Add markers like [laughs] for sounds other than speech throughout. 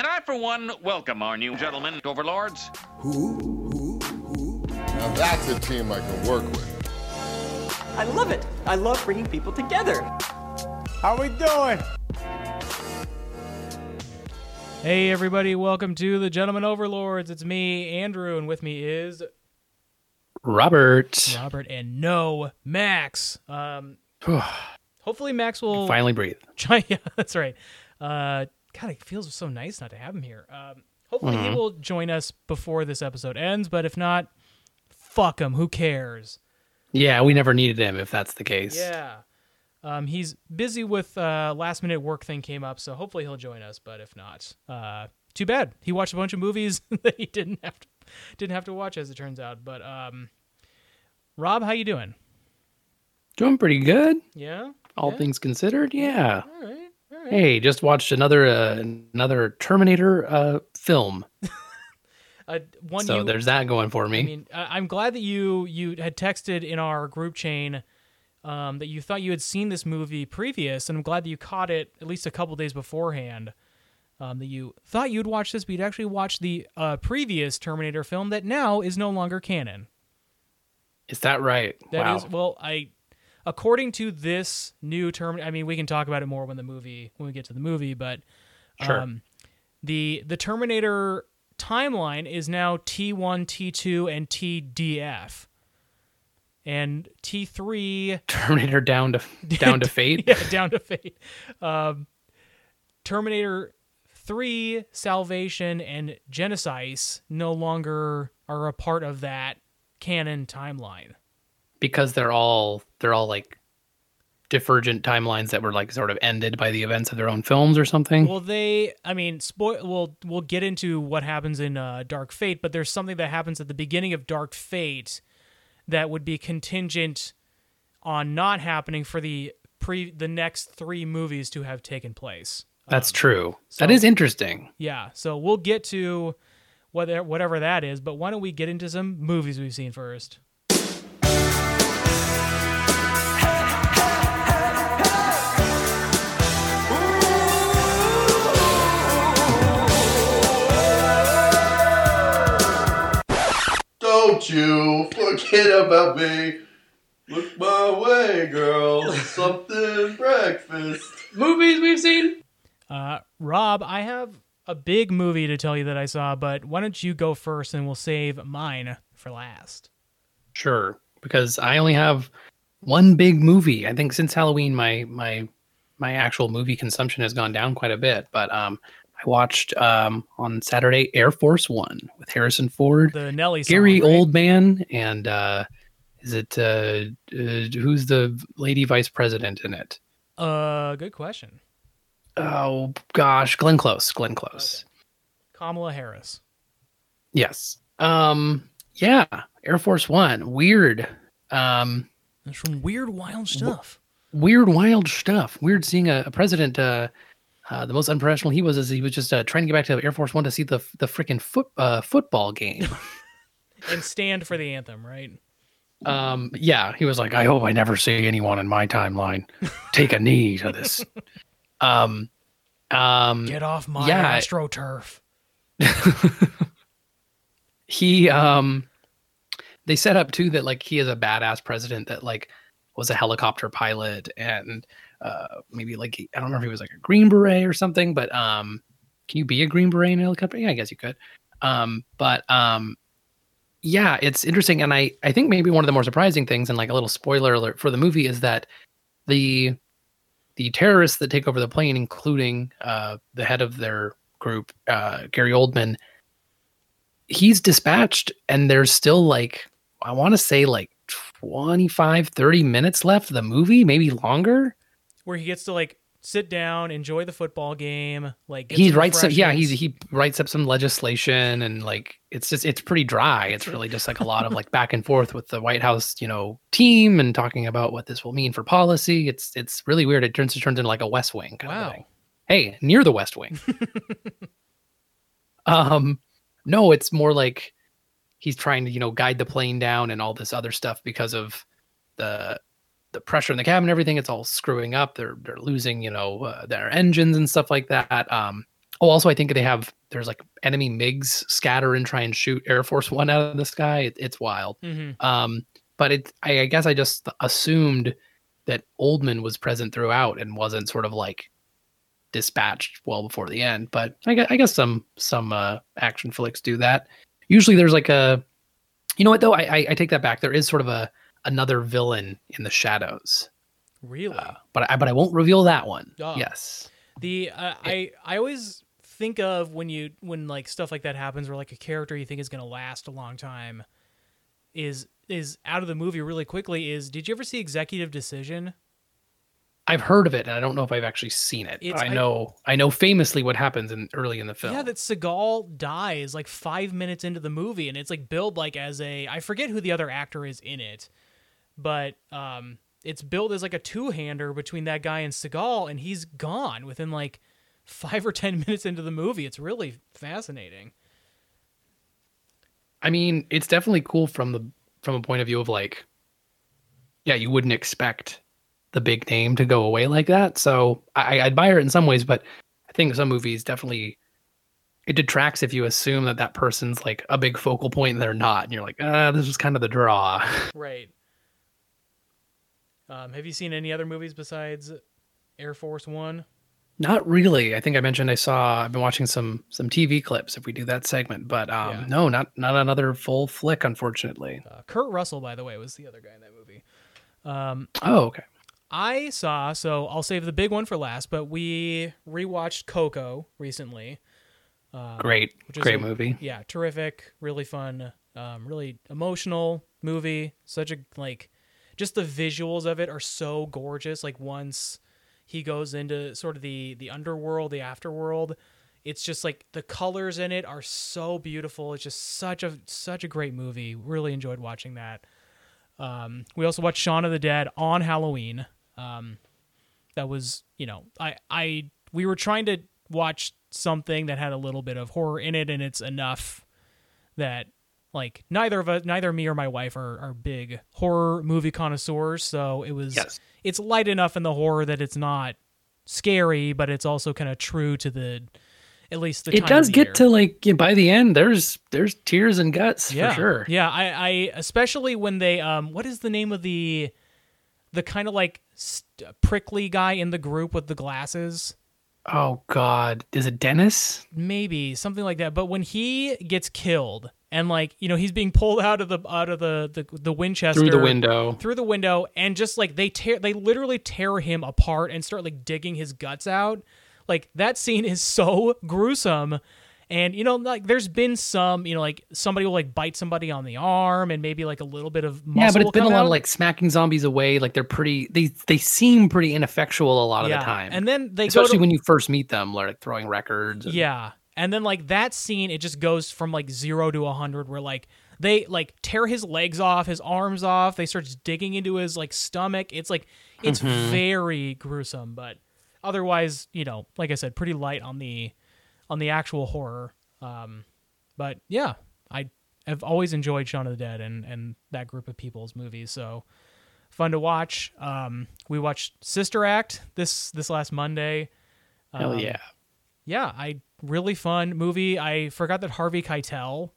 And I, for one, welcome our new gentlemen, overlords. Who? Who? Who? Now that's a team I can work with. I love it. I love bringing people together. How we doing? Hey everybody, welcome to the Gentlemen Overlords. It's me, Andrew, and with me is Robert. Robert and no Max. Um, [sighs] hopefully Max will Finally breathe. Try, [laughs] yeah, that's right. Uh, God, it feels so nice not to have him here. Um, hopefully he will join us before this episode ends, but if not, fuck him. Who cares? Yeah, we never needed him if that's the case. Yeah. Um, he's busy with uh, last minute work thing came up, so hopefully he'll join us. But if not, uh, too bad. He watched a bunch of movies [laughs] that he didn't have to didn't have to watch, as it turns out. But um, Rob, how you doing? Doing pretty good, Yeah. all Yeah? things considered. Yeah. All right. Right. Hey, just watched another uh, another Terminator uh, film. [laughs] Uh, one so you, there's that going for me. I mean, I'm glad that you you had texted in our group chain um, that you thought you had seen this movie previous, and I'm glad that you caught it at least a couple days beforehand. Um, that you thought you'd watch this, but you'd actually watched the uh, previous Terminator film that now is no longer canon. Is that right? That is wow. well, I according to this new term. I mean, we can talk about it more when the movie when we get to the movie, but Sure. um, the the Terminator timeline is now T one, T two, and TDF, and T three [laughs] Terminator down to down to [laughs] fate. yeah, down to fate. Um, Terminator 3, Salvation, and Genisys no longer are a part of that canon timeline. Because they're all they're all like divergent timelines that were like sort of ended by the events of their own films or something. Well, they, I mean, spoil. We'll we'll get into what happens in uh, Dark Fate, but there's something that happens at the beginning of Dark Fate that would be contingent on not happening for the pre the next three movies to have taken place. That's Um, true. that so- is interesting. Yeah, so we'll get to whether whatever that is, but why don't we get into some movies we've seen first? Don't you forget about me. Look my way, girl. [laughs] Something breakfast. Movies we've seen. Uh, Rob, I have a big movie to tell you that I saw, but why don't you go first and we'll save mine for last. Sure, because I only have one big movie. I think since Halloween, my my my actual movie consumption has gone down quite a bit. But um, I watched um on Saturday Air Force One with Harrison Ford, The Nelly song, Gary right? Oldman, and uh, is it uh, uh, who's the lady vice president in it? Uh, good question. Oh gosh, Glenn Close. Glenn Close. Kamala Harris. Yes. Um. Yeah. Air Force One. Weird. Um. That's from weird, wild stuff. weird, wild stuff. Weird seeing a, a president. Uh, uh, the most unprofessional he was is he was just uh, trying to get back to Air Force One to see the the freaking foot uh, football game. [laughs] And stand for the anthem, right? um, yeah, he was like, I hope I never see anyone in my timeline take a knee to this. [laughs] um, um, Get off my Yeah. astroturf. [laughs] he um, they set up too that like he is a badass president that like was a helicopter pilot and uh maybe like I don't know if he was like a green beret or something, but um, can you be a green beret in a helicopter? Yeah, I guess you could. Um, but um, yeah, it's interesting, and I I think maybe one of the more surprising things, and like a little spoiler alert for the movie, is that the the terrorists that take over the plane, including uh, the head of their group, uh, Gary Oldman, he's dispatched, and there's still like I want to say like 25, 30 minutes left of the movie, maybe longer. Where he gets to like sit down, enjoy the football game, like he writes some, yeah he's he writes up some legislation and like it's just it's pretty dry. It's really just like a lot of like [laughs] back and forth with the white house you know team and talking about what this will mean for policy. It's it's really weird. It turns it turns into like a west wing kind Wow. of thing. Hey near the west wing. [laughs] Um no it's more like he's trying to you know guide the plane down and all this other stuff because of the the pressure in the cabin everything it's all screwing up they're they're losing you know uh, their engines and stuff like that um Oh, also, I think they have there's like enemy MiGs scatter and try and shoot Air Force One out of the sky. It, it's wild. Mm-hmm. Um, but it, I, I guess I just assumed that Oldman was present throughout and wasn't sort of like dispatched well before the end. But I guess, I guess some some uh, action flicks do that. Usually, there's like a, you know what though? I, I, I take that back. There is sort of a another villain in the shadows, Really? uh, but I but I won't reveal that one. Oh. Yes. The uh, I I always think of when you when like stuff like that happens where like a character you think is going to last a long time is is out of the movie really quickly is did you ever see Executive Decision? I've heard of it, and I don't know if I've actually seen it. It's- I I- know I know famously what happens in early in the film. Yeah, that Seagal dies like 5 minutes into the movie and it's like billed like as a I forget who the other actor is in it. But um it's billed as like a two-hander between that guy and Seagal and he's gone within like 5 or 10 [laughs] minutes into the movie. It's really fascinating. I mean, it's definitely cool from the from a point of view of like, yeah, you wouldn't expect the big name to go away like that. So I, I admire it in some ways, but I think some movies definitely it detracts if you assume that that person's like a big focal point and they're not, and you're like, ah, this is kind of the draw. [laughs] Right. Um, have you seen any other movies besides Air Force One? not really. I think I mentioned I saw. I've been watching some some TV clips if we do that segment, but um, Yeah. no, not not another full flick, unfortunately. Uh, Kurt Russell, by the way, was the other guy in that movie. Um, Oh, okay. I saw, so I'll save the big one for last, but we rewatched Coco recently. Great, which is great a- movie. Yeah, terrific, really fun, um, really emotional movie. Such a like, just the visuals of it are so gorgeous. Like once he goes into sort of the the underworld, the afterworld, it's just like the colors in it are so beautiful. It's just such a such a great movie. Really enjoyed watching that. Um, we also watched Shaun of the Dead on Halloween. Um, that was you know I I we were trying to watch something that had a little bit of horror in it, and it's enough that like neither of us, neither me or my wife are, are big horror movie connoisseurs. So it was Yes. it's light enough in the horror that it's not scary, but it's also kind of true to the at least the it time does of get year. to like yeah, by the end there's there's tears and guts yeah for sure yeah I, I especially when they um what is the name of the the kind of like st- prickly guy in the group with the glasses oh god is it dennis maybe something like that but when he gets killed and like you know he's being pulled out of the out of the the, the winchester through the window. Through the window and just like they tear they literally tear him apart and start like digging his guts out. Like that scene is so [laughs] gruesome. And you know like there's been some you know like somebody will like bite somebody on the arm and maybe like a little bit of muscle yeah but it's been a lot out. of like smacking zombies away. Like they're pretty they they seem pretty ineffectual a lot of yeah. the time. And then they especially go to, when you first meet them like throwing records and- Yeah. And then like that scene, it just goes from like zero to a hundred where like they like tear his legs off, his arms off, they start digging into his like stomach. It's like it's Mm-hmm. very gruesome, but otherwise, you know, like I said, pretty light on the on the actual horror. Um but yeah, I have always enjoyed Shaun of the Dead and and that group of people's movies. So fun to watch. Um we watched Sister Act this this last Monday hell Um, yeah yeah, I really fun movie. I forgot that Harvey Keitel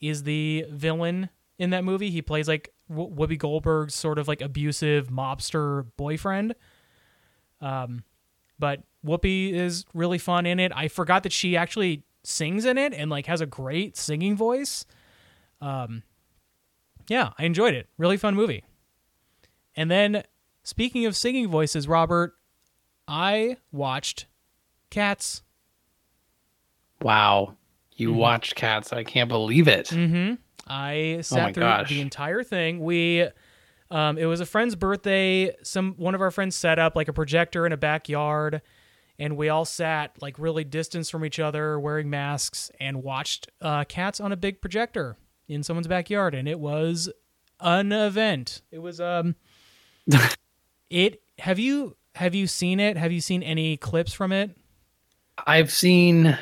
is the villain in that movie. He plays like Whoopi Goldberg's sort of like abusive mobster boyfriend. Um, but Whoopi is really fun in it. I forgot that she actually sings in it and like has a great singing voice. Um, yeah, I enjoyed it. Really fun movie. And then speaking of singing voices, Robert, I watched Cats. Wow you Mm-hmm. watched cats i can't believe it I sat Oh through gosh. the entire thing. We um it was a friend's birthday. Some one of our friends set up like a projector in a backyard and we all sat like really distanced from each other wearing masks and watched uh cats on a big projector in someone's backyard and it was an event. It was um [laughs] it have you have you seen it? Have you seen any clips from it? i've seen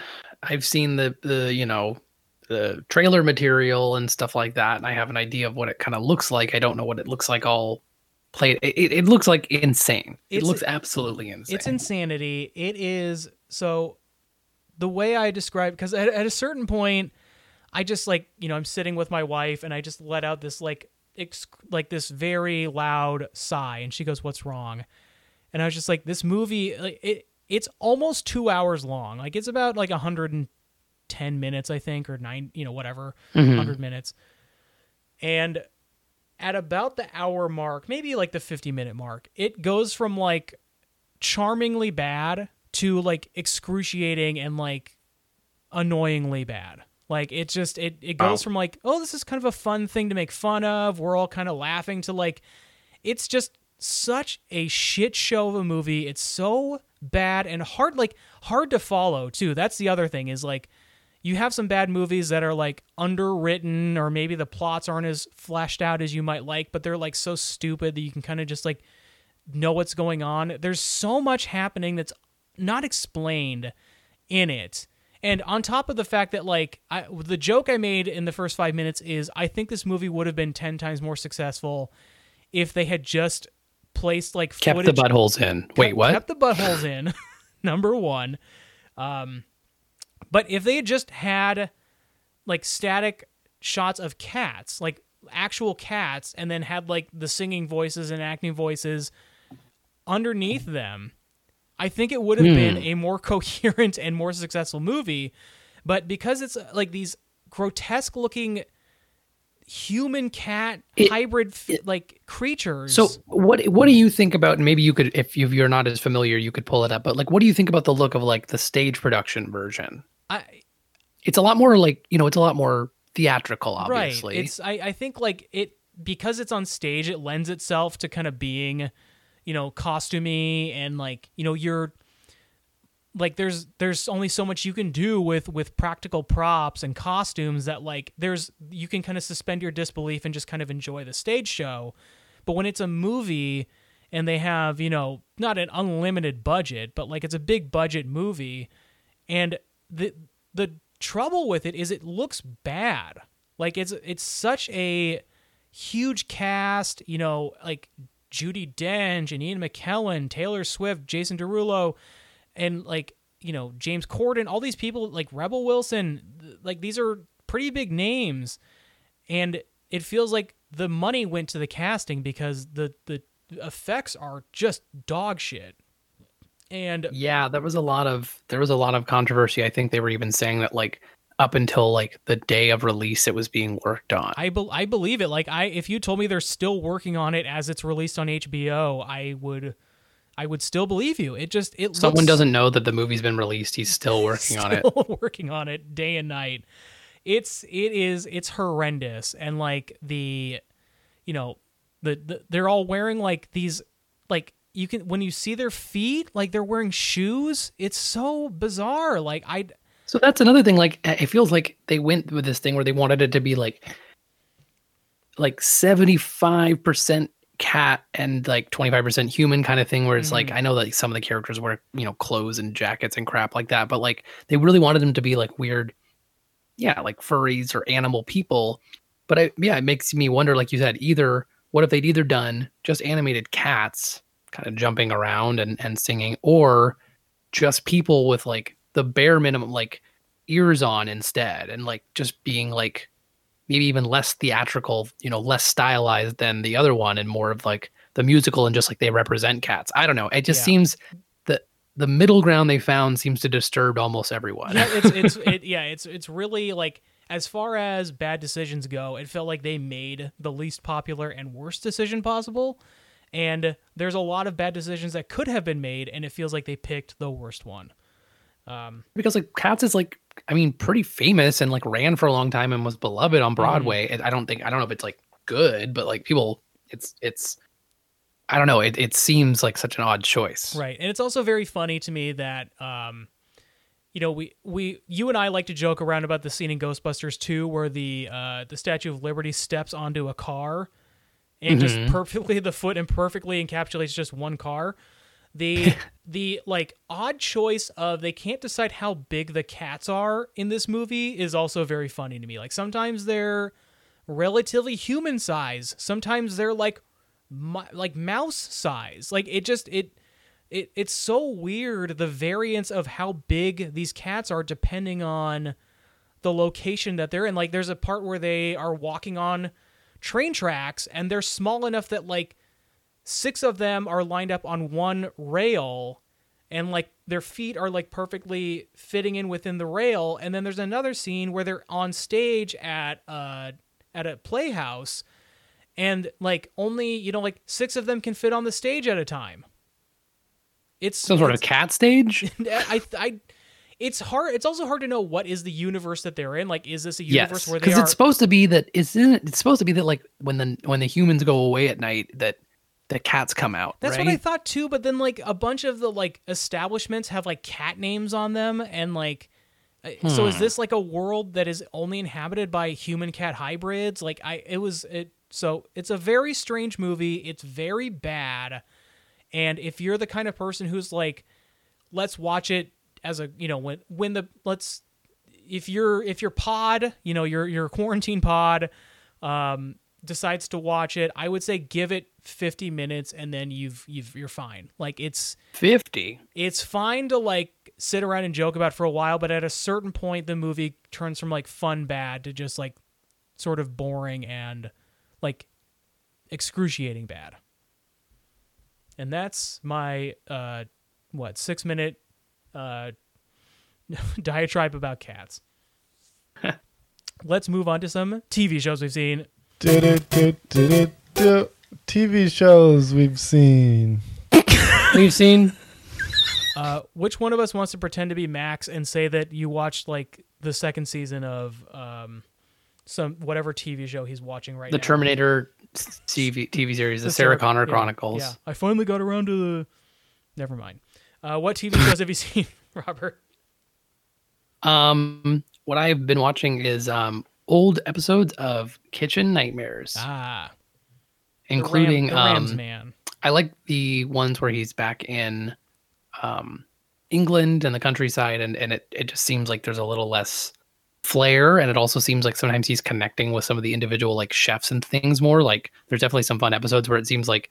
i've seen the the you know the trailer material and stuff like that and i have an idea of what it kind of looks like i don't know what it looks like all played it, it, it looks like insane it looks absolutely insane It's insanity. It is so the way I described because at, at a certain point, I just like you know I'm sitting with my wife and I just let out this like ex- like this very loud sigh and she goes, "What's wrong?" And I was just like, "This movie, like, it it's almost two hours long. Like it's about like 110 minutes, I think, or nine, you know, whatever, mm-hmm. 100 minutes." And at about the hour mark, maybe like the 50 minute mark, it goes from like charmingly bad to like excruciating and like annoyingly bad. Like it just it it goes from like, oh, this is kind of a fun thing to make fun of. We're all kind of laughing to like it's just such a shit show of a movie. It's so bad and hard like hard to follow too. That's the other thing is like you have some bad movies that are like underwritten or maybe the plots aren't as fleshed out as you might like, but they're like so stupid that you can kind of just like know what's going on. There's so much happening that's not explained in it. And on top of the fact that like I, the joke I made in the first 5 minutes is I think this movie would have been 10 times more successful if they had just placed like Kept footage the buttholes in. Wait, kept- what? Kept the buttholes in. [laughs] number one. Um, but if they had just had like static shots of cats, like actual cats, and then had like the singing voices and acting voices underneath them, I think it would have been a more [laughs] coherent and more successful movie. But because it's like these grotesque looking human cat It- hybrid f- like creatures. So what what do you think about? Maybe you could, if you- if you're not as familiar, you could pull it up. But like, what do you think about the look of like the stage production version? I, It's a lot more like you know, it's a lot more theatrical, obviously. Right. It's I, I think like it because it's on stage, it lends itself to kind of being, you know, costumey and like, you know, you're like there's there's only so much you can do with with practical props and costumes that like there's you can kind of suspend your disbelief and just kind of enjoy the stage show. But when it's a movie and they have, you know, not an unlimited budget, but like it's a big budget movie and the the trouble with it is it looks bad. Like it's it's such a huge cast, you know, like Judi Dench and Ian McKellen, Taylor Swift, Jason Derulo, and like you know James Corden, all these people like Rebel Wilson, like these are pretty big names, and it feels like the money went to the casting because the the effects are just dog shit. And Yeah, there was a lot of there was a lot of controversy. I think they were even saying that like up until like the day of release, it was being worked on. I be- I believe it. Like I, if you told me they're still working on it as it's released on HBO, I would, I would still believe you. It just it Someone looks doesn't know that the movie's been released. He's still [laughs] working on it. still [laughs] working on it day and night. It's it is it's horrendous and like the, you know, the, the they're all wearing like these like you can when you see their feet like they're wearing shoes. It's so bizarre. Like I So that's another thing. Like it feels like they went with this thing where they wanted it to be like like seventy five percent cat and like twenty five percent human kind of thing. Where it's like mm-hmm. I know that some of the characters wear you know clothes and jackets and crap like that, but like they really wanted them to be like weird, yeah, like furries or animal people. But I, yeah, it makes me wonder. Like you said, either what if they'd either done just animated cats kind of jumping around and and singing, or just people with like the bare minimum like ears on instead and like just being like maybe even less theatrical you know less stylized than the other one and more of like the musical and just like they represent cats i don't know it just Yeah. seems that the middle ground they found seems to disturb almost everyone yeah, it's it's [laughs] it, yeah, it's it's really like as far as bad decisions go, it felt like they made the least popular and worst decision possible. And there's a lot of bad decisions that could have been made, and it feels like they picked the worst one. Um, because like cats is like i mean pretty famous and like ran for a long time and was beloved on broadway and i don't think i don't know if it's like good but like people it's it's i don't know it, it seems like such an odd choice Right. And it's also very funny to me that um you know, we we you and I like to joke around about the scene in Ghostbusters 2 where the uh the Statue of Liberty steps onto a car and just perfectly the foot and perfectly encapsulates just one car. The [laughs] the like odd choice of they can't decide how big the cats are in this movie is also very funny to me. Like sometimes they're relatively human size, sometimes they're like like mouse size. Like it just it it, it's so weird the variance of how big these cats are depending on the location that they're in. Like there's a part where they are walking on train tracks and they're small enough that like six of them are lined up on one rail and like their feet are like perfectly fitting in within the rail and then there's another scene where they're on stage at uh at a playhouse and like only you know like six of them can fit on the stage at a time it's Some sort of it's- cat stage. [laughs] I, I, it's hard. It's also hard to know what is the universe that they're in. Like, is this a universe yes, where they because are? it's supposed to be that isn't it? It's supposed to be that like when the when the humans go away at night that the cats come out. That's right? what I thought too. But then, like, a bunch of the like establishments have like cat names on them, and like, uh, so Hmm. is this like a world that is only inhabited by human cat hybrids? Like, I it was it. So it's a very strange movie. It's very bad, and if you're the kind of person who's like, let's watch it as a you know when when the let's if you're if your pod you know your your quarantine pod um decides to watch it i would say give it 50 minutes and then you've you've you're fine like it's fifty. it's fine to like sit around and joke about for a while but at a certain point the movie turns from like fun bad to just like sort of boring and like excruciating bad and that's my uh what six minute uh [laughs] diatribe about cats [laughs] let's move on to some tv shows we've seen. TV shows we've seen. We've seen uh which one of us wants to pretend to be max and say that you watched like the second season of um some whatever tv show he's watching right the now The Terminator TV TV series, the, The Sarah Connor yeah, Chronicles. Yeah, I finally got around to the. Never mind. Uh, what TV shows have you [laughs] seen, Robert? Um, what I've been watching is um old episodes of Kitchen Nightmares, Ah, including the, Ram, the Rams um. man. I like the ones where he's back in um England and the countryside, and and it it just seems like there's a little less flair, and it also seems like sometimes he's connecting with some of the individual like chefs and things more. Like there's definitely some fun episodes where it seems like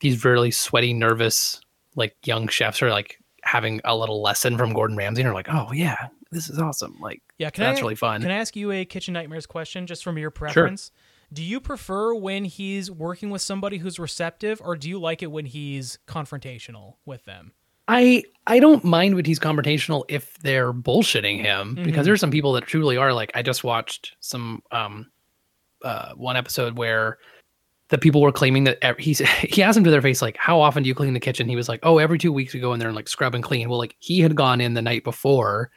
these really sweaty, nervous like young chefs are like having a little lesson from Gordon Ramsay, and are like, oh yeah, this is awesome. Like Yeah, can that's I, really fun. Can I ask you a Kitchen Nightmares question, just from your preference? Do you prefer when he's working with somebody who's receptive, or do you like it when he's confrontational with them? I I don't mind when he's confrontational if they're bullshitting him Mhm. because there's some people that truly are like I just watched some um uh one episode where the people were claiming that ev- he's [laughs] he asked him to their face like how often do you clean the kitchen he was like oh every two weeks we go in there and like scrub and clean well like he had gone in the night before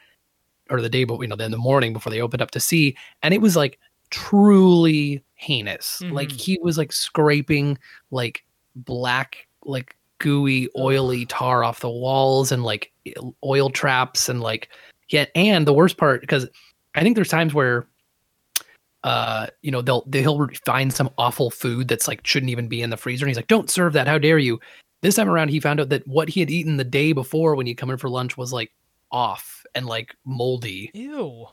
or the day but you know then the morning before they opened up to see and it was like truly heinous. Like Mhm. he was like scraping like black like gooey oily tar off the walls and like oil traps and like yeah and the worst part because i think there's times where uh you know they'll they'll find some awful food that's like shouldn't even be in the freezer and he's like don't serve that. How dare you? This time around he found out that what he had eaten the day before when he'd come in for lunch was like off and like moldy Ew.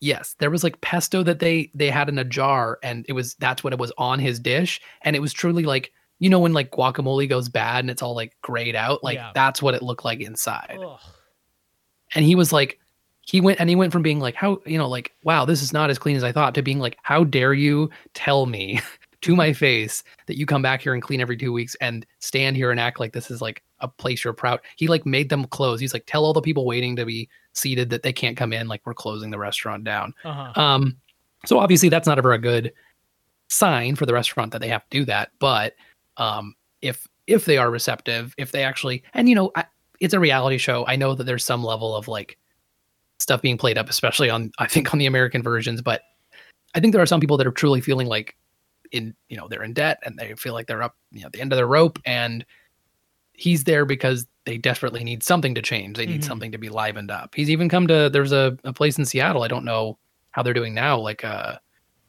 yes there was like pesto that they they had in a jar and it was that's what it was on his dish and it was truly like you know when like guacamole goes bad and it's all like grayed out like Yeah. that's what it looked like inside Ugh. and he was like he went and he went from being like how you know like wow this is not as clean as i thought to being like how dare you tell me [laughs] to my face that you come back here and clean every two weeks and stand here and act like this is like a place you're proud he like made them close he's like tell all the people waiting to be seated that they can't come in like we're closing the restaurant down Uh-huh. um, so obviously that's not ever a good sign for the restaurant that they have to do that. But um, if if they are receptive, if they actually, and you know, I, it's a reality show. I know that there's some level of like stuff being played up, especially on [laughs] I think on the American versions. But I think there are some people that are truly feeling like in you know they're in debt and they feel like they're up you know at the end of their rope and he's there because they desperately need something to change they need Mhm. something to be livened up he's even come to there's a, a place in seattle i don't know how they're doing now like uh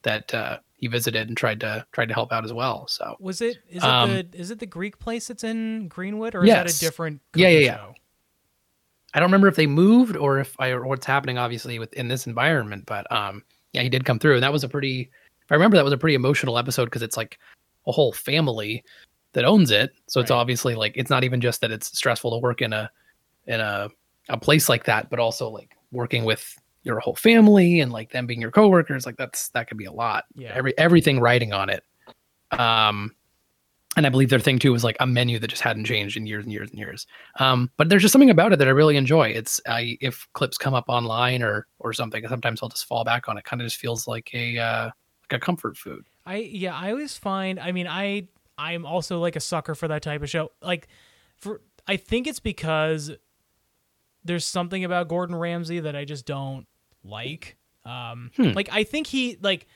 that uh he visited and tried to tried to help out as well so Was it? Is it Um, the? Is it the Greek place that's in Greenwood, or is that a different? Yeah, yeah, yeah. show? i don't remember if they moved or if i or what's happening obviously within this environment but um yeah he did come through and that was a pretty if i remember that was a pretty emotional episode because it's like a whole family that owns it. So it's obviously like it's not even just that it's stressful to work in a in a a place like that, but also like working with your whole family and like them being your coworkers. Like that's that could be a lot. Yeah. Every everything riding on it. Um and I believe their thing too was like a menu that just hadn't changed in years and years and years. Um, but there's just something about it that I really enjoy. It's I if clips come up online or or something, sometimes I'll just fall back on it. Kind of just feels like a uh, like a comfort food. I yeah, I always find I mean, I I'm also like a sucker for that type of show. Like for I think it's because there's something about Gordon Ramsay that I just don't like. Um like I think he like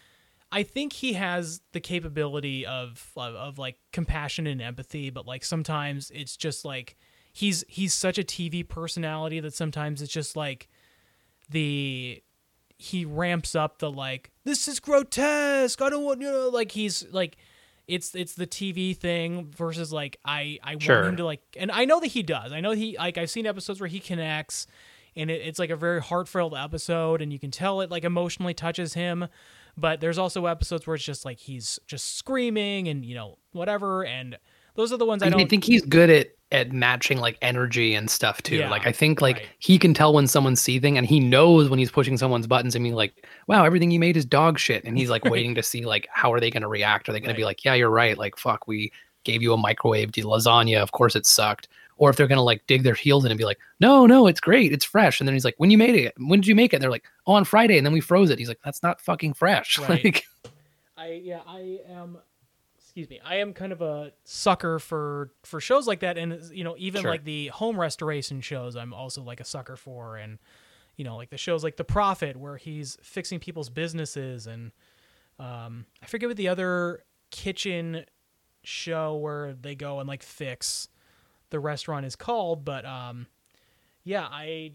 I think he has the capability of, of of like compassion and empathy, but like sometimes it's just like he's he's such a TV personality that sometimes it's just like the he ramps up the like this is grotesque i don't want you know like he's like it's it's the tv thing versus like i i Sure. want him to like and i know that he does i know he like i've seen episodes where he connects and it, it's like a very heartfelt episode and you can tell it like emotionally touches him but there's also episodes where it's just like he's just screaming and you know whatever and those are the ones i I, don't think he's good at at matching like energy and stuff too. Yeah, like I think like right. he can tell when someone's seething and he knows when he's pushing someone's buttons and being like, "Wow, everything you made is dog shit," and he's like [laughs] waiting to see like how are they going to react? Are they going Right. to be like, "Yeah, you're right. Like fuck, we gave you a microwave lasagna. Of course it sucked." Or if they're gonna like dig their heels in and be like, no, no, it's great, it's fresh. And then he's like, when you made it, when did you make it? And they're like, oh, on Friday, and then we froze it. He's like, that's not fucking fresh. [laughs] Like, I yeah, I am excuse me. I am kind of a sucker for for shows like that and you know, even Sure. like the home restoration shows I'm also like a sucker for and you know, like the shows like The Profit where he's fixing people's businesses and um I forget what the other kitchen show where they go and like fix the restaurant is called, but um yeah, I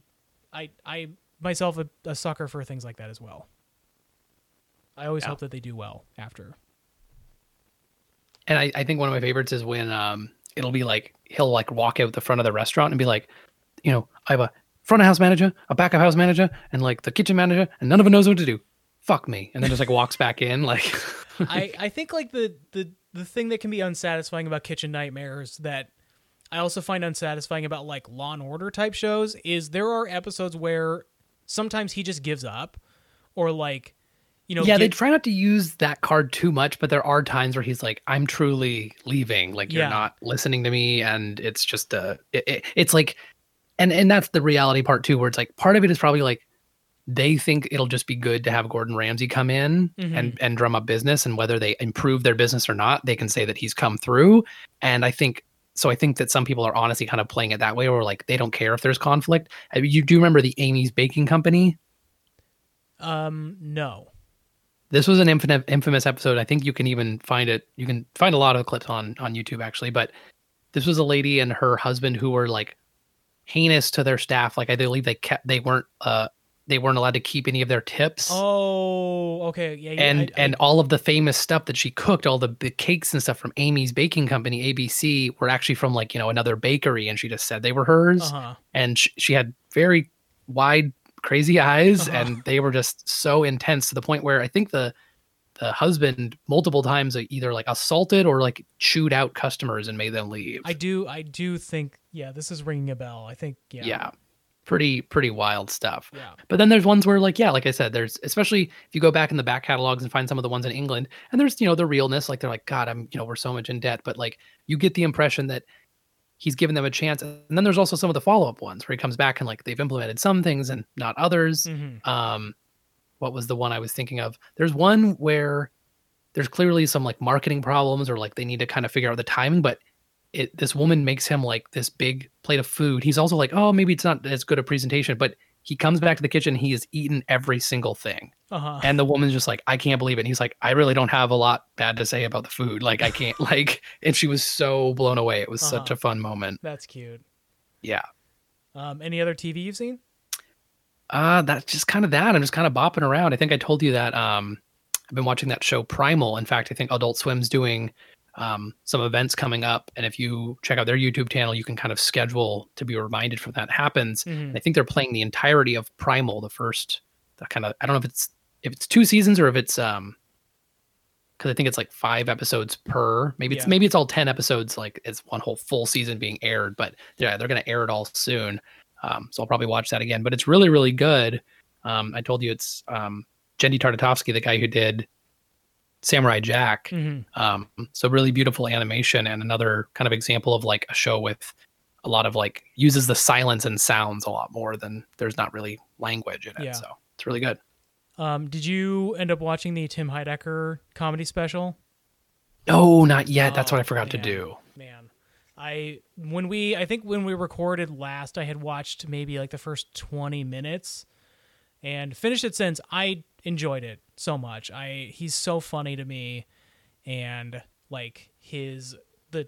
I I myself a, a sucker for things like that as well. I always Yeah. hope that they do well after. And I, I think one of my favorites is when um it'll be like he'll like walk out the front of the restaurant and be like, you know, I have a front of house manager, a back of house manager, and like the kitchen manager, and none of them knows what to do. Fuck me. And then just like walks back in like [laughs] I, I think like the, the the thing that can be unsatisfying about kitchen nightmares that I also find unsatisfying about like Law and Order type shows is there are episodes where sometimes he just gives up or like you know Yeah, they get- try not to use that card too much, but there are times where he's like, I'm truly leaving. Like you're Yeah. not listening to me. And it's just uh it, it, it's like and and that's the reality part too, where it's like part of it is probably like they think it'll just be good to have Gordon Ramsay come in Mm-hmm. and and drum up business, and whether they improve their business or not, they can say that he's come through. And I think so. I think that some people are honestly kind of playing it that way, where like they don't care if there's conflict. You do remember the Amy's Baking Company? um no This was an infamous, infamous episode. I think you can even find it. You can find a lot of clips on on YouTube actually. But this was a lady and her husband who were like heinous to their staff. Like I believe they kept they weren't uh they weren't allowed to keep any of their tips. oh okay yeah, yeah and I- I- and all of the famous stuff that she cooked, all the, the cakes and stuff from Amy's Baking Company, ABC, were actually from like you know another bakery, and she just said they were hers. uh-huh And sh- she had very wide, crazy eyes, Uh-huh. and they were just so intense to the point where I think the the husband multiple times either like assaulted or like chewed out customers and made them leave. I do I do think yeah this is ringing a bell I think yeah yeah. Pretty pretty wild stuff. yeah But then there's ones where, like, yeah, like I said, there's especially if you go back in the back catalogs and find some of the ones in England, and there's you know the realness, like they're like, God, I'm you know we're so much in debt, but like you get the impression that he's given them a chance, and then there's also some of the follow up ones where he comes back and like they've implemented some things and not others. Mhm. Um, what was the one I was thinking of? There's one where there's clearly some like marketing problems or like they need to kind of figure out the timing, but it this woman makes him like this big plate of food. He's also like, oh, maybe it's not as good a presentation, but he comes back to the kitchen. He has eaten every single thing, uh-huh and the woman's just like, I can't believe it. And he's like, I really don't have a lot bad to say about the food. Like I can't [laughs] like, and she was so blown away. It was such Uh-huh. a fun moment. that's cute Yeah. um any other TV you've seen Uh, that's just kind of that. I'm just kind of bopping around. I think I told you that um, I've been watching that show Primal. In fact, I think Adult Swim's doing um, some events coming up. And if you check out their YouTube channel, you can kind of schedule to be reminded when that happens. Mhm. And I think they're playing the entirety of Primal, the first, the kind of, I don't know if it's, if it's two seasons or if it's um, because I think it's like five episodes per. Maybe it's Yeah. maybe it's all ten episodes. Like it's one whole full season being aired. But yeah, they're gonna air it all soon. Um, so I'll probably watch that again. But it's really really good. Um, I told you it's um, Genndy Tartakovsky, the guy who did Samurai Jack. Mhm. Um, so really beautiful animation and another kind of example of like a show with a lot of like uses the silence and sounds a lot more than there's not really language in it. Yeah. So it's really good. Um, did you end up watching the Tim Heidecker comedy special? No, not yet. That's Oh, what I forgot to do. Man, I when we I think when we recorded last, I had watched maybe like the first twenty minutes, and finished it since. I enjoyed it so much. I he's so funny to me, and like his the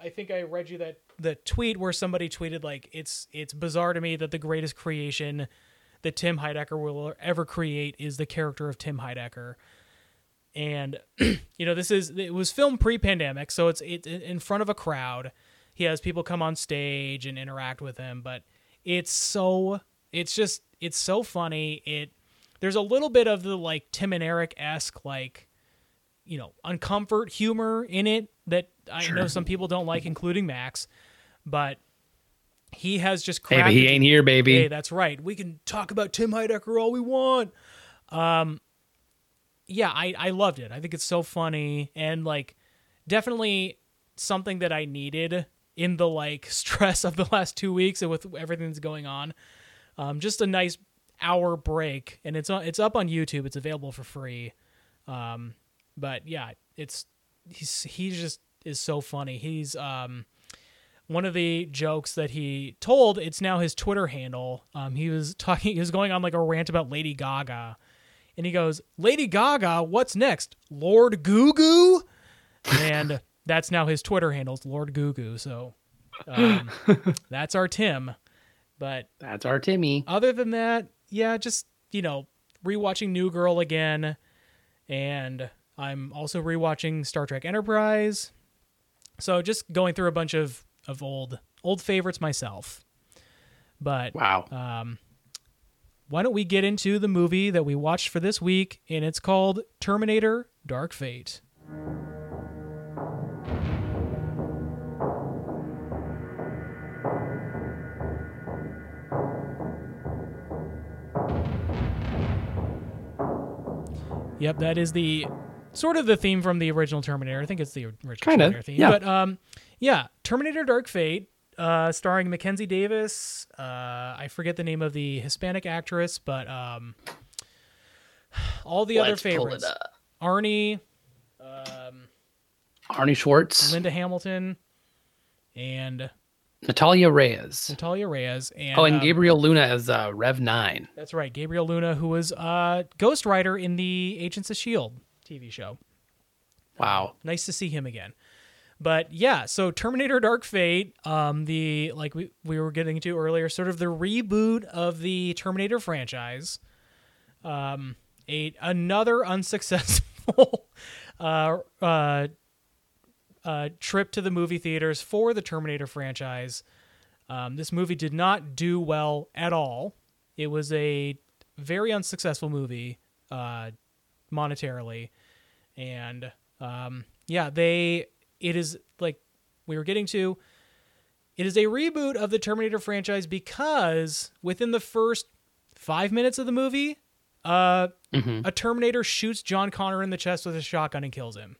I think I read you that the tweet where somebody tweeted like it's it's bizarre to me that the greatest creation that Tim Heidecker will ever create is the character of Tim Heidecker. And [clears throat] you know, this is it was filmed pre-pandemic, so it's it in front of a crowd. He has people come on stage and interact with him, but it's so it's just it's so funny. It there's a little bit of the like Tim and Eric esque like you know uncomfort humor in it that I know some people don't like, including Max. But he has just Hey, but he ain't here, baby. Hey, that's right. We can talk about Tim Heidecker all we want. Um, yeah, I I loved it. I think it's so funny and like definitely something that I needed in the like [laughs] stress of the last two weeks and with everything that's going on. Um, just a nice hour break, and it's on, it's up on YouTube. It's available for free. Um, but yeah, it's he's he just is so funny. He's um one of the jokes that he told it's now his twitter handle um, he was talking he was going on like a rant about lady gaga and he goes lady gaga what's next lord goo goo and [laughs] that's now his twitter handles lord goo goo so um, [laughs] that's our tim but That's our Timmy. other than that yeah just you know rewatching new girl again and i'm also rewatching star trek enterprise. So just going through a bunch of of old old favorites myself. But Wow. um, why don't we get into the movie that we watched for this week and it's called terminator dark fate Yep, that is the sort of the theme from the original Terminator. I think it's the original Kinda, Terminator theme. yeah. But um, yeah, Terminator: Dark Fate, uh, starring Mackenzie Davis. Uh, I forget the name of the Hispanic actress, but um, all the other Let's pull it favorites: up. Arnie, Arnie Schwartz, Linda Hamilton, and Natalia Reyes. Natalia Reyes. And, Oh, and um, Gabriel Luna as uh, Rev Nine. That's right, Gabriel Luna, who was uh, Ghost Rider in the Agents of Shield TV show. Wow. nice to see him again. But yeah, so Terminator Dark Fate, um, the like we, we were getting to earlier, sort of the reboot of the Terminator franchise. Um, a another unsuccessful [laughs] uh, uh, uh, trip to the movie theaters for the Terminator franchise. Um, this movie did not do well at all. It was a very unsuccessful movie uh, monetarily, and um, yeah, they it is like we were getting to. It is a reboot of the Terminator franchise because within the first five minutes of the movie, uh, a Terminator shoots John Connor in the chest with a shotgun and kills him.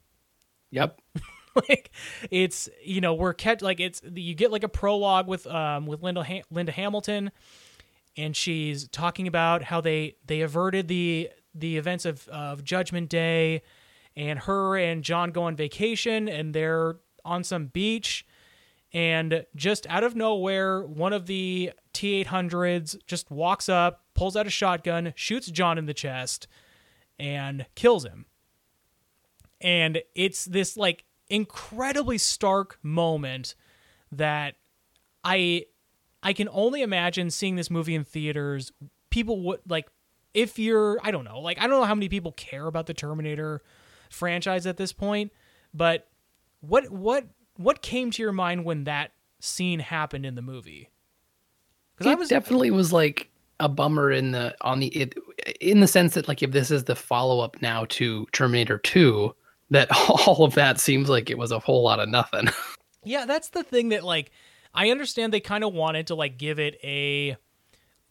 Yep. [laughs] [laughs] like it's you know we're catch like it's you get like a prologue with um with Linda ha- Linda Hamilton and she's talking about how they they averted the the events of of Judgment Day and her and John go on vacation and they're on some beach. And just out of nowhere one of the T800s just walks up pulls out a shotgun shoots John in the chest and kills him. And it's this like incredibly stark moment that i i can only imagine seeing this movie in theaters. People would like if you're i don't know like i don't know how many people care about the terminator franchise at this point but what what what came to your mind when that scene happened in the movie? Because i was definitely was like a bummer in the on the it, in the sense that like if this is the follow up now to Terminator Two, that [laughs] all of that seems like it was a whole lot of nothing. [laughs] Yeah, that's the thing that like I understand they kind of wanted to like give it a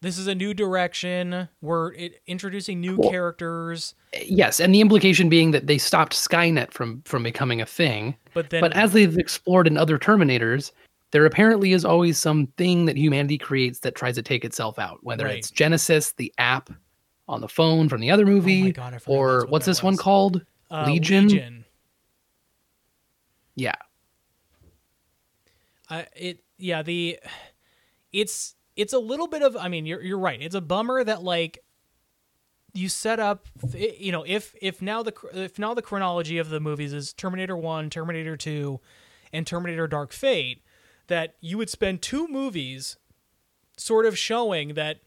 this is a new direction. We're it, introducing new characters, yes, and the implication being that they stopped Skynet from from becoming a thing. but then but as they've explored in other Terminators, there apparently is always something that humanity creates that tries to take itself out, whether Right. it's Genisys, the app on the phone from the other movie, Oh God, or what what's this one called? Uh, Legion? Legion. Yeah. I it yeah the it's it's a little bit of I mean you're you're right. It's a bummer that like you set up you know if if now the if now the chronology of the movies is Terminator 1, Terminator 2 and Terminator Dark Fate that you would spend two movies sort of showing that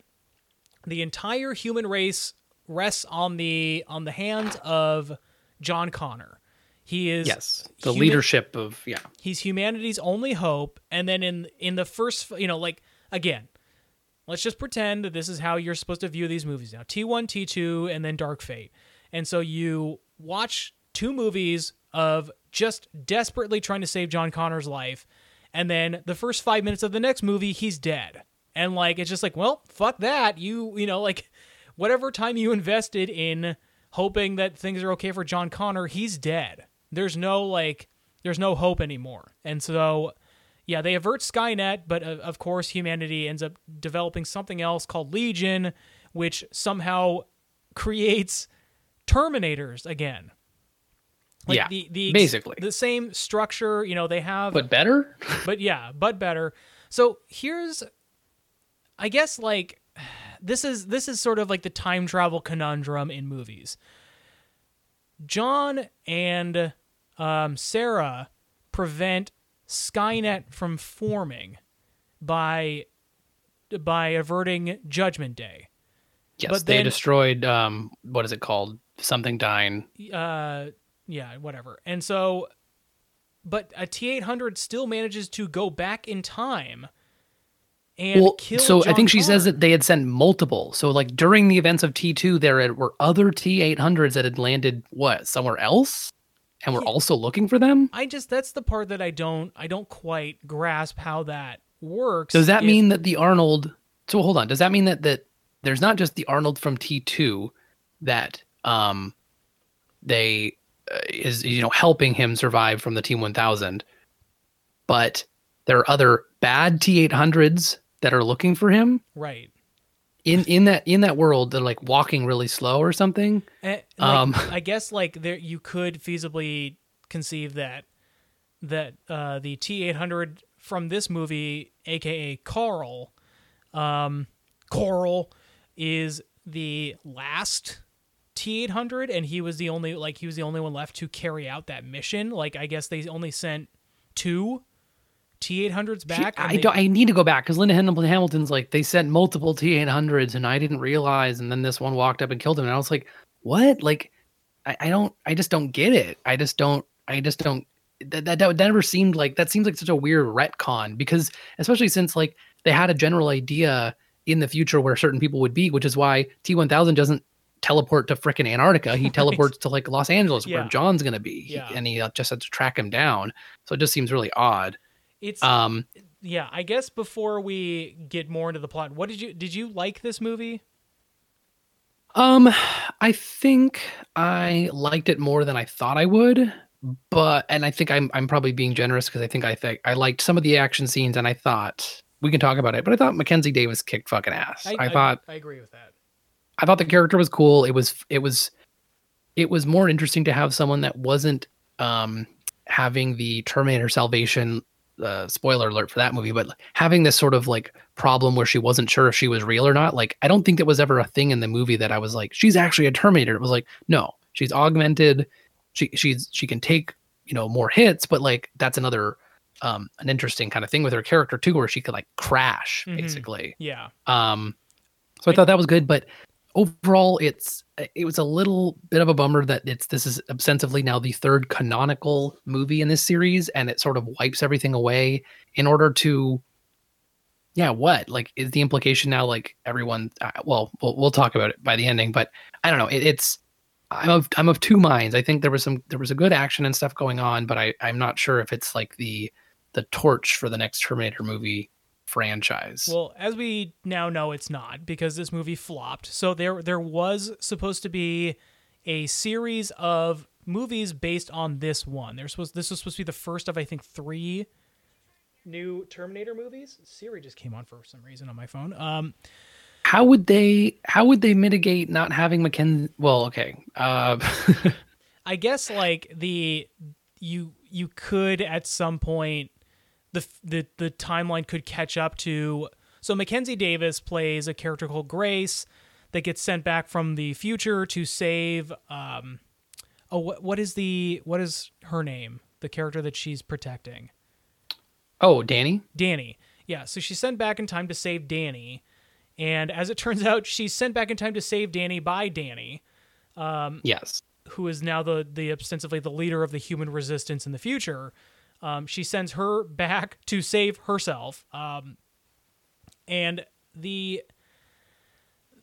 the entire human race rests on the on the hands of John Connor. He is Yes. The human- leadership of yeah. he's humanity's only hope and then in in the first you know like again let's just pretend that this is how you're supposed to view these movies now T1 T2 and then Dark Fate and so you watch two movies of just desperately trying to save John Connor's life and then the first 5 minutes of the next movie he's dead and like it's just like well fuck that you you know like whatever time you invested in hoping that things are okay for John Connor he's dead there's no like there's no hope anymore. And so, yeah, they avert Skynet, but uh, of course, humanity ends up developing something else called Legion, which somehow creates Terminators again. Like Yeah, the, the basically. the same structure. You know, they have, But better? [laughs] but yeah, but better. So here's, I guess, like this is this is sort of like the time travel conundrum in movies. John and um, Sarah prevent Skynet from forming by by averting Judgment Day. Yes, But they then- destroyed um what is it called? Something dying. uh yeah whatever and so but a t800 still manages to go back in time and well, so I John think she says that they had sent multiple. So like during the events of T2 there were other T800s that had landed what, somewhere else? And we're also looking for them? i just that's the part that i don't i don't quite grasp how that works Does that if- mean that the Arnold? So hold on. Does that mean that that there's not just the Arnold from T two that um they uh, is you know helping him survive from the T one thousand, but there are other bad T eight hundreds that are looking for him right in in that in that world. They're like walking really slow or something. Eh, like, Um, i guess like there you could feasibly conceive that that uh the t800 from this movie aka carl um coral is the last T800 and he was the only like he was the only one left to carry out that mission. Like I guess they only sent two T800s She- back. and I they- don't. I need to go back because Linda Hamilton Hamilton's like they sent multiple T eight hundreds and I didn't realize, and then this one walked up and killed him, and I was like, what? Like, I, I don't. I just don't get it. I just don't. I just don't. That, that that never seemed like that seems like such a weird retcon because especially since like they had a general idea in the future where certain people would be, which is why T one thousand doesn't teleport to frickin' Antarctica. He [laughs] teleports to like Los Angeles Yeah. where John's gonna be, He- and he uh, just had to track him down. So it just seems really odd. It's Um, yeah. I guess before we get more into the plot, what did you did you like this movie? Um, I think I liked it more than I thought I would, but and I think I'm I'm probably being generous because I think I think I liked some of the action scenes and I thought we can talk about it, but I thought Mackenzie Davis kicked fucking ass. I, thought I agree with that. I thought the character was cool. It was it was it was more interesting to have someone that wasn't um having the Terminator Salvation uh, spoiler alert for that movie, but having this sort of like problem where she wasn't sure if she was real or not. Like I don't think that was ever a thing in the movie that I was like, she's actually a Terminator. It was like, no, she's augmented. She she's she can take you know more hits, but like that's another um an interesting kind of thing with her character too, where she could like crash Mhm. basically. Yeah. Um, so I thought that was good, but overall, it's it was a little bit of a bummer that it's this is ostensibly now the third canonical movie in this series, and it sort of wipes everything away in order to, yeah, what like is the implication now? Like everyone, uh, well, we'll we'll talk about it by the ending, but I don't know. It, it's I'm of I'm of two minds. I think there was some there was a good action and stuff going on, but I I'm not sure if it's like the the torch for the next Terminator movie franchise. Well, as we now know, it's not because this movie flopped. So there there was supposed to be a series of movies based on this one. There's supposed this was supposed to be the first of I think three new Terminator movies. Siri just came on for some reason on my phone. Um, how would they how would they mitigate not having Mackenzie? Well, okay. Uh, [laughs] I guess like the you you could at some point the the the timeline could catch up to so Mackenzie Davis plays a character called Grace that gets sent back from the future to save um oh what what is the what is her name the character that she's protecting oh, Danny. Danny yeah so she's sent back in time to save Danny and as it [laughs] turns out she's sent back in time to save Danny by Danny Yes. who is now the the ostensibly the leader of the human resistance in the future. Um, she sends her back to save herself, um, and the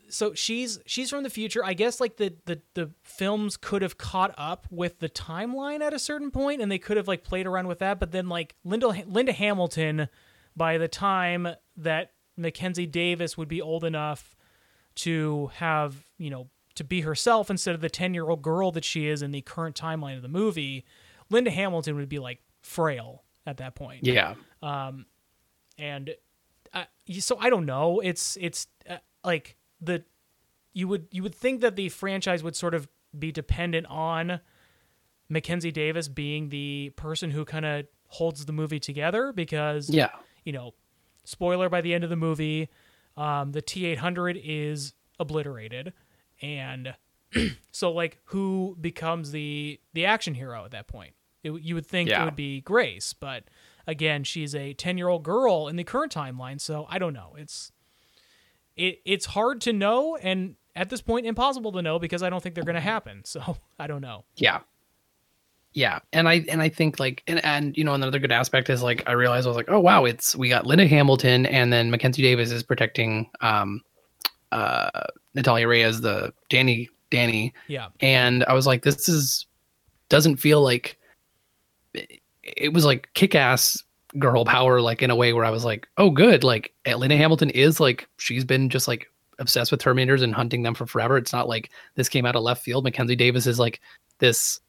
so she's she's from the future. I guess like the the the films could have caught up with the timeline at a certain point, and they could have like played around with that. But then like Linda Linda Hamilton, by the time that Mackenzie Davis would be old enough to have you know to be herself instead of the 10 year old girl that she is in the current timeline of the movie linda hamilton would be like frail at that point Yeah. Um, and uh, so i don't know it's it's uh, like the you would you would think that the franchise would sort of be dependent on mackenzie davis being the person who kind of holds the movie together because Yeah. you know, spoiler by the end of the movie, um, the T eight hundred is obliterated, and [clears throat] so like who becomes the the action hero at that point? It, you would think it would be Grace, but again, she's a ten year old girl in the current timeline, so I don't know. It's it it's hard to know, and at this point, impossible to know because I don't think they're going to happen. So [laughs] I don't know. Yeah. Yeah. And I and I think like and and you know another good aspect is like I realized I was like, oh wow, it's we got Linda Hamilton and then Mackenzie Davis is protecting um uh Natalia Reyes, the Danny Danny. Yeah, And I was like, this is doesn't feel like it, was like kick ass girl power, like in a way where I was like, oh good, like Linda Hamilton is like she's been just like obsessed with Terminators and hunting them for forever. It's not like this came out of left field. Mackenzie Davis is like this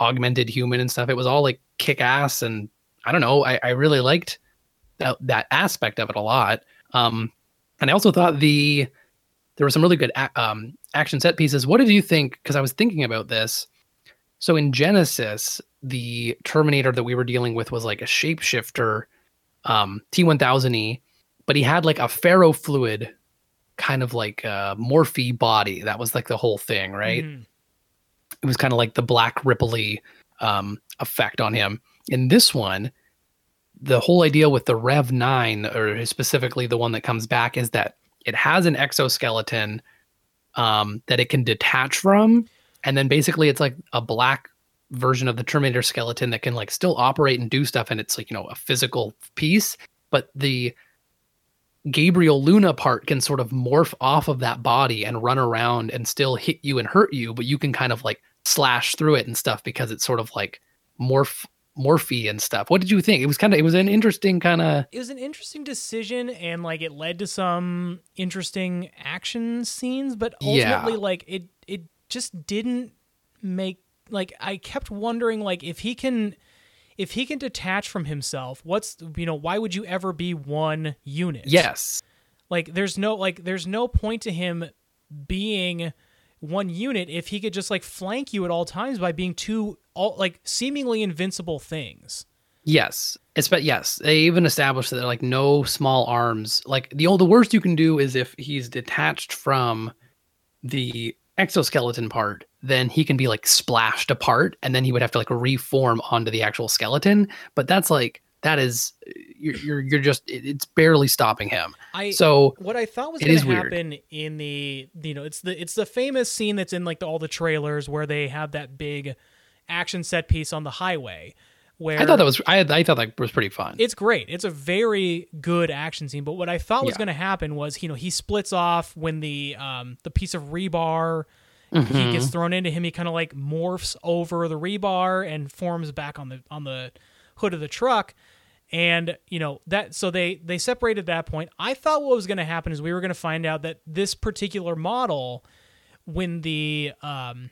augmented human and stuff. It was all like kick ass and I don't know. I, I really liked that that aspect of it a lot. Um, and I also thought the there were some really good a- um, action set pieces. What did you think? Because I was thinking about this. So in Genisys, the Terminator that we were dealing with was like a shapeshifter, um, T1000E, but he had like a ferrofluid kind of like a morphe body. That was like the whole thing, right? Mhm. it was kind of like the black ripply um, effect on him. In this one, the whole idea with the Rev 9, or specifically the one that comes back, is that it has an exoskeleton um, that it can detach from. And then basically it's like a black version of the Terminator skeleton that can like still operate and do stuff. And it's like, you know, a physical piece. But the Gabriel Luna part can sort of morph off of that body and run around and still hit you and hurt you, but you can kind of like slash through it and stuff because it's sort of like morph morphy and stuff. What did you think? It was kind of it was an interesting kind of it was an interesting decision and like it led to some interesting action scenes but Yeah. ultimately like it it just didn't make like i kept wondering like if he can if he can detach from himself what's you know why would you ever be one unit yes. like there's no like there's no point to him being one unit if he could just like flank you at all times by being two all like seemingly invincible things Yes. It's but yes, they even established that like no small arms. Like the the worst you can do is if he's detached from the exoskeleton part, then he can be like splashed apart and then he would have to like reform onto the actual skeleton, but that's like that is you're you're, you're just it's barely stopping him. i So what I thought was going to weird. happen in the you know it's the it's the famous scene that's in like the, all the trailers where they have that big action set piece on the highway where I thought that was I I thought that was pretty fun. it's great. It's a very good action scene. But what I thought was Yeah. going to happen was, you know, he splits off when the um the piece of rebar he gets thrown into him. He kind of like morphs over the rebar and forms back on the on the hood of the truck. And you know that so they they separated at that point. I thought what was going to happen is we were going to find out that this particular model, when the um,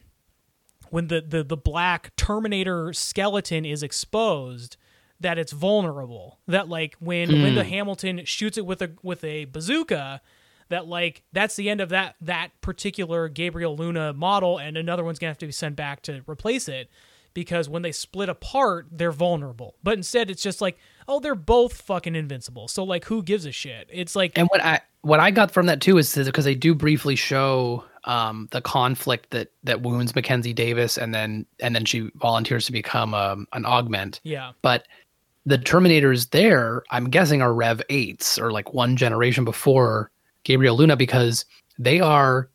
when the, the the black Terminator skeleton is exposed, that it's vulnerable. That like when hmm. Linda Hamilton shoots it with a with a bazooka, that like that's the end of that that particular Gabriel Luna model, and another one's gonna have to be sent back to replace it. Because when they split apart, they're vulnerable. But instead, it's just like, oh, they're both fucking invincible. So like, who gives a shit? It's like, And what I what I got from that too is because they do briefly show um, the conflict that that wounds Mackenzie Davis, and then and then she volunteers to become um, an augment. yeah, But the Terminators there, I'm guessing, are Rev eights or like one generation before Gabriel Luna because they are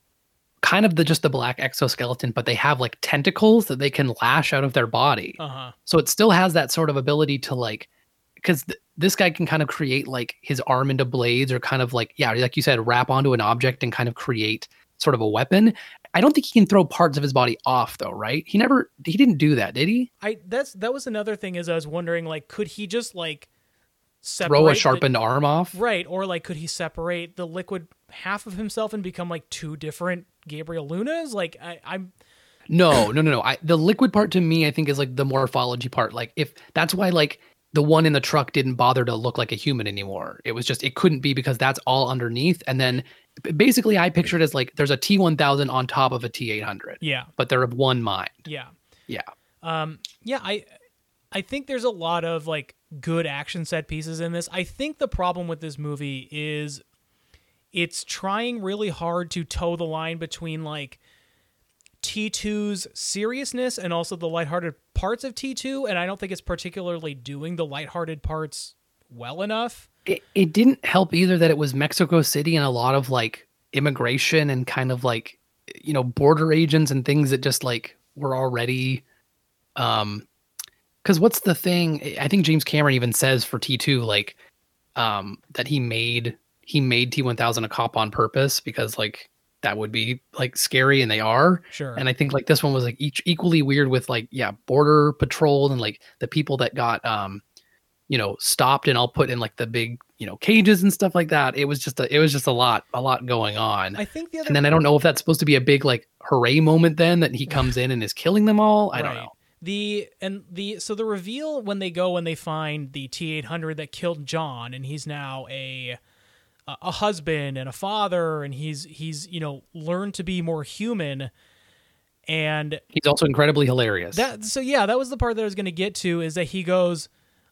kind of the just the black exoskeleton, but they have like tentacles that they can lash out of their body. uh huh, So it still has that sort of ability to like, because th- this guy can kind of create like his arm into blades or kind of like, yeah, like you said, wrap onto an object and kind of create sort of a weapon. I don't think he can throw parts of his body off though, right? He never, he didn't do that, did he? I that's that was another thing is I was wondering like, could he just like separate Throw a the- sharpened arm off? Right, or like could he separate the liquid half of himself and become like two different Gabriel Lunas? Like I, I'm No, no, no, no. I, the liquid part to me, I think, is like the morphology part. Like if that's why like the one in the truck didn't bother to look like a human anymore. It was just it couldn't be because that's all underneath. And then basically, I pictured it as like there's a T one thousand on top of a T eight hundred. yeah, but they're of one mind. yeah. Yeah. Um yeah, I I think there's a lot of like good action set pieces in this. I think the problem with this movie is it's trying really hard to toe the line between like T2's seriousness and also the lighthearted parts of T2 and I don't think it's particularly doing the lighthearted parts well enough. It, it didn't help either that it was Mexico City and a lot of like immigration and kind of like you know border agents and things that just like were already um because what's the thing i think james cameron even says for t2 like um that he made he made t1000 a cop on purpose because like that would be like scary and they are Sure. and i think like this one was like each equally weird with like yeah border patrol and like the people that got um you know stopped and all put in like the big you know cages and stuff like that. It was just a it was just a lot a lot going on. I think the other and then i don't know if that's supposed to be a big like hooray moment then that he [sighs] comes in and is killing them all? I don't know. The and the so the reveal when they go and they find the T eight hundred that killed John and he's now a a husband and a father and he's he's you know learned to be more human and he's also incredibly hilarious. That so yeah that was the part that I was gonna get to is that he goes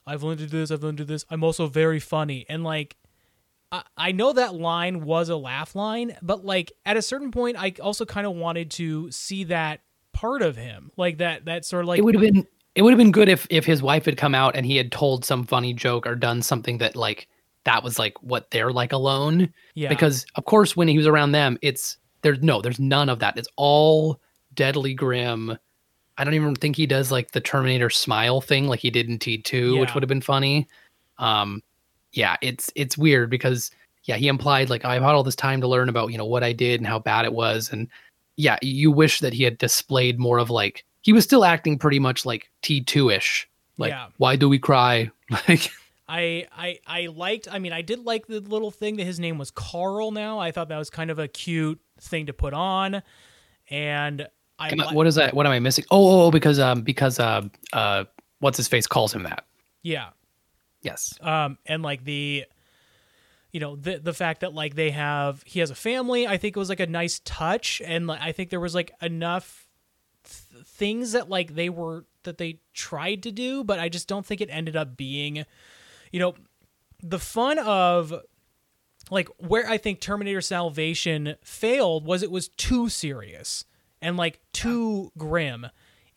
I've learned to do this I've learned to do this. I'm also very funny. And like I, I know that line was a laugh line but like at a certain point I also kind of wanted to see that part of him. Like that that sort of like it would have been it would have been good if if his wife had come out and he had told some funny joke or done something that like that was like what they're like alone. Yeah. Because of course when he was around them it's there's no there's none of that. It's all deadly grim i don't even think he does like the terminator smile thing like he did in t2 which would have been funny um yeah it's it's weird because yeah he implied like i've had all this time to learn about you know what i did and how bad it was and yeah you wish that he had displayed more of like he was still acting pretty much like t2ish like Yeah. why do we cry [laughs] like I, I I liked I mean I did like the little thing that his name was Carl now. I thought that was kind of a cute thing to put on. And I I- what is that? What am I missing? Oh, oh, oh, because um, because uh, uh, what's his face calls him that. yeah. Yes. Um and like the you know the the fact that like they have he has a family I think it was like a nice touch and like, I think there was like enough th- things that like they were that they tried to do but I just don't think it ended up being you know the fun of like where I think Terminator Salvation failed was it was too serious and like too grim.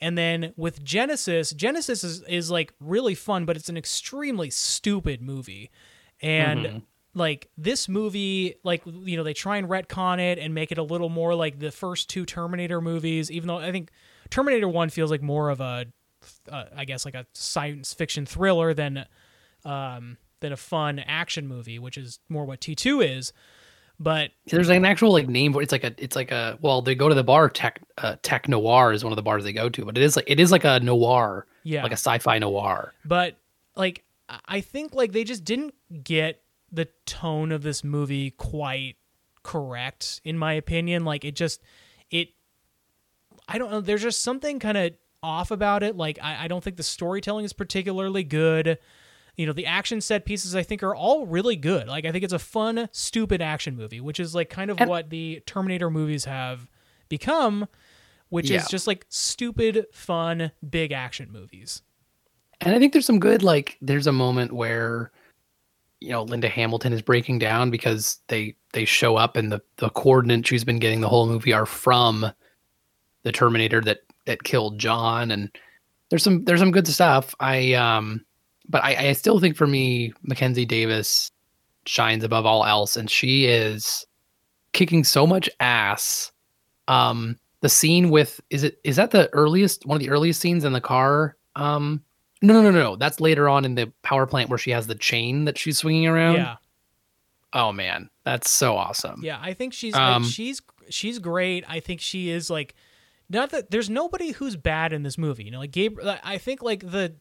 And then with Genisys, Genisys is, is like really fun, but it's an extremely stupid movie. And like this movie, like you know, they try and retcon it and make it a little more like the first two Terminator movies, even though I think Terminator 1 feels like more of a uh, I guess like a science fiction thriller than um, than a fun action movie, which is more what T2 is. But There's like an actual like name for it's like a it's like a well they go to the bar tech uh, tech noir is one of the bars they go to but it is like it is like a noir yeah, like a sci-fi noir but like I- I think like they just didn't get the tone of this movie quite correct in my opinion. Like it just it I don't know. There's just something kind of off about it. Like I, I don't think the storytelling is particularly good. You know, the action set pieces I think are all really good. Like I think it's a fun, stupid action movie, which is like kind of And- what the Terminator movies have become, which Yeah. is just like stupid, fun, big action movies. And I think there's some good like there's a moment where you know Linda Hamilton is breaking down because they they show up and the the coordinates she's been getting the whole movie are from the Terminator that that killed John and there's some there's some good stuff. I um but I, I still think for me Mackenzie Davis shines above all else and she is kicking so much ass. Um the scene with is it is that the earliest one of the earliest scenes in the car? Um no, no, no, no. That's later on in the power plant where she has the chain that she's swinging around. Yeah. Oh man, that's so awesome. Yeah, I think she's Um, she's she's great. I think she is like not that there's nobody who's bad in this movie. You know, like Gabriel. I think like the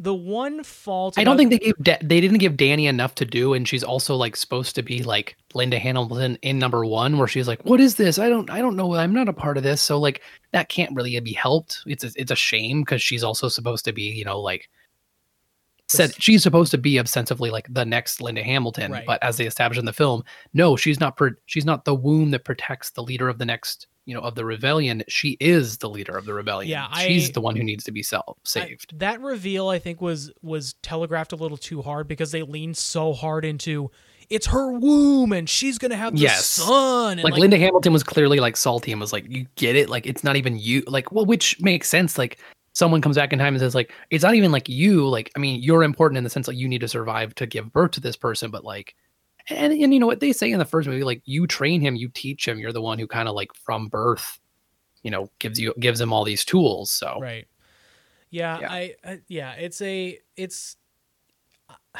the one fault. I don't think they gave da- they didn't give Danny enough to do, and she's also like supposed to be like Linda Hamilton in number one, where she's like, "What is this? I don't, I don't know. I'm not a part of this." So like that can't really be helped. It's a, it's a shame because she's also supposed to be, you know, like said she's supposed to be ostensibly like the next Linda Hamilton, Right. but as they established in the film, no, she's not. Pro- she's not the womb that protects the leader of the next, you know, of the rebellion. She is the leader of the rebellion. Yeah, she's the one who needs to be self I- saved. that reveal, I think, was was telegraphed a little too hard because they leaned so hard into it's her womb and she's gonna have the Yes. son. And like, Linda Hamilton was clearly like salty and was like, "You get it? Like it's not even you." Like, well, which makes sense. Like someone comes back in time and says, "Like it's not even like you. Like I mean, you're important in the sense like you need to survive to give birth to this person, but like." And, and you know what they say in the first movie, like you train him, you teach him. You're the one who kind of like from birth, you know, gives you gives him all these tools. So Right. Yeah, Yeah. I, I yeah, it's a it's [sighs]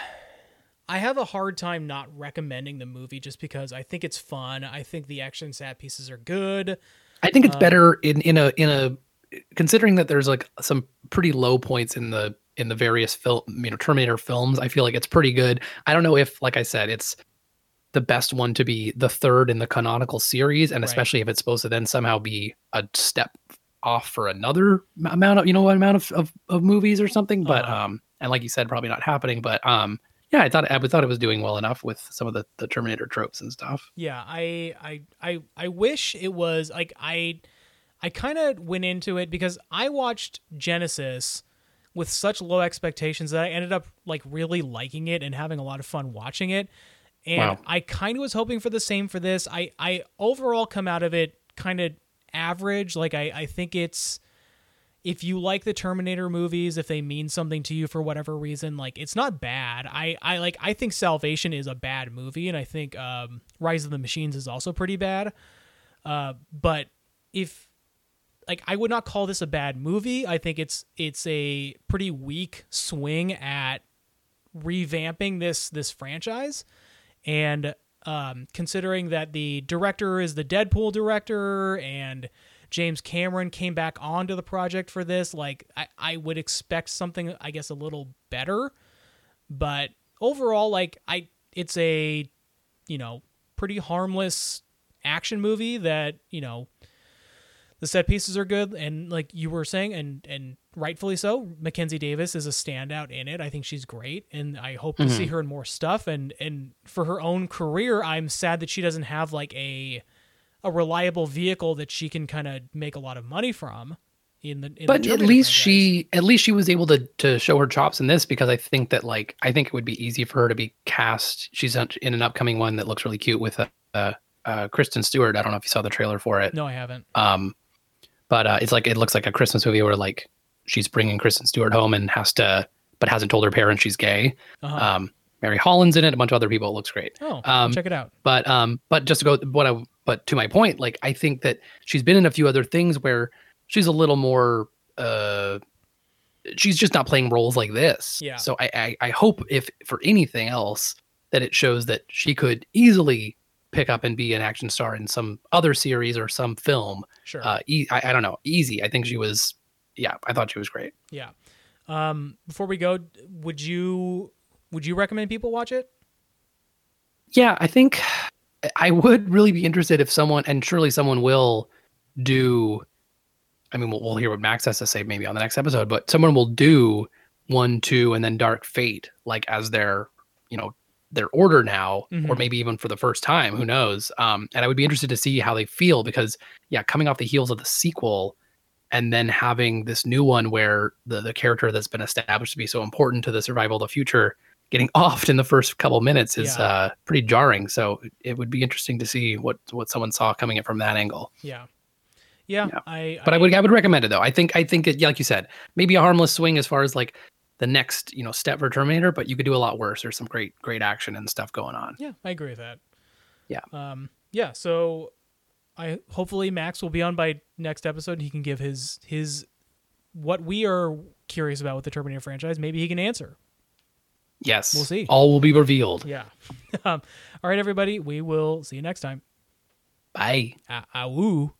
I have a hard time not recommending the movie just because I think it's fun. I think the action set pieces are good. I think it's Um, better in in a in a considering that there's like some pretty low points in the in the various film you know Terminator films. I feel like it's pretty good. I don't know if like I said it's the best one to be the third in the canonical series and Right. especially if it's supposed to then somehow be a step off for another amount of you know amount of, of, of movies or something but Uh-huh. um and like you said probably not happening but um yeah i thought i thought it was doing well enough with some of the the terminator tropes and stuff Yeah, I I I I wish it was like I I kind of went into it because I watched Genisys with such low expectations that I ended up like really liking it and having a lot of fun watching it. And Wow. I kind of was hoping for the same for this. I I overall come out of it kind of average. Like I I think it's if you like the Terminator movies, if they mean something to you for whatever reason, like it's not bad. I, I like I think Salvation is a bad movie, and I think um, Rise of the Machines is also pretty bad. Uh, but if like I would not call this a bad movie. I think it's it's a pretty weak swing at revamping this this franchise, and um, considering that the director is the Deadpool director and James Cameron came back onto the project for this, like I, I would expect something I guess a little better. But overall, like I it's a you know, pretty harmless action movie that, you know, the set pieces are good and like you were saying and and rightfully so. Mackenzie davis is a standout in it. I think she's great and i hope to see her in more stuff. And and for her own career i'm sad that she doesn't have like a a reliable vehicle that she can kind of make a lot of money from in the in but the at least she at least she was able to to show her chops in this because i think that like i think it would be easy for her to be cast. She's in in an upcoming one that looks really cute with uh, uh, uh kristen stewart. I don't know if you saw the trailer for it. No i haven't. Um but uh it's like it looks like a christmas movie where like she's bringing kristen stewart home and has to but hasn't told her parents she's gay uh-huh. um mary holland's in it a bunch of other people it looks great oh um, check it out but um but just to go what i but to my point like i think that she's been in a few other things where she's a little more uh she's just not playing roles like this Yeah. so i i, I hope if for anything else that it shows that she could easily pick up and be an action star in some other series or some film. Sure. Uh, e- I, I don't know, easy. I think she was. Yeah, I thought she was great. yeah. Um, before we go, would you would you recommend people watch it? Yeah, I think I would really be interested if someone, and surely someone will do. I mean, we'll, we'll hear what Max has to say maybe on the next episode, but someone will do one, two, and then Dark Fate like as their, you know, their order now, or Mhm. maybe even for the first time. Who knows? Um, and I would be interested to see how they feel because, yeah, coming off the heels of the sequel, and then having this new one where the the character that's been established to be so important to the survival of the future getting [laughs] offed in the first couple minutes is Yeah. uh, pretty jarring. So it would be interesting to see what what someone saw coming in from that angle. Yeah. Yeah, Yeah. I. But I, would I would recommend it though. I think I think it, Yeah, like you said, maybe a harmless swing as far as like the next you know step for Terminator, but you could do a lot worse. There's some great great action and stuff going on. Yeah, I agree with that. Yeah. Um. Yeah. So, I hopefully Max will be on by next episode. And he can give his his what we are curious about with the Terminator franchise. Maybe he can answer. Yes, We'll see. All will be revealed. Yeah. [laughs] um, all right, everybody. We will see you next time. Bye. Woo.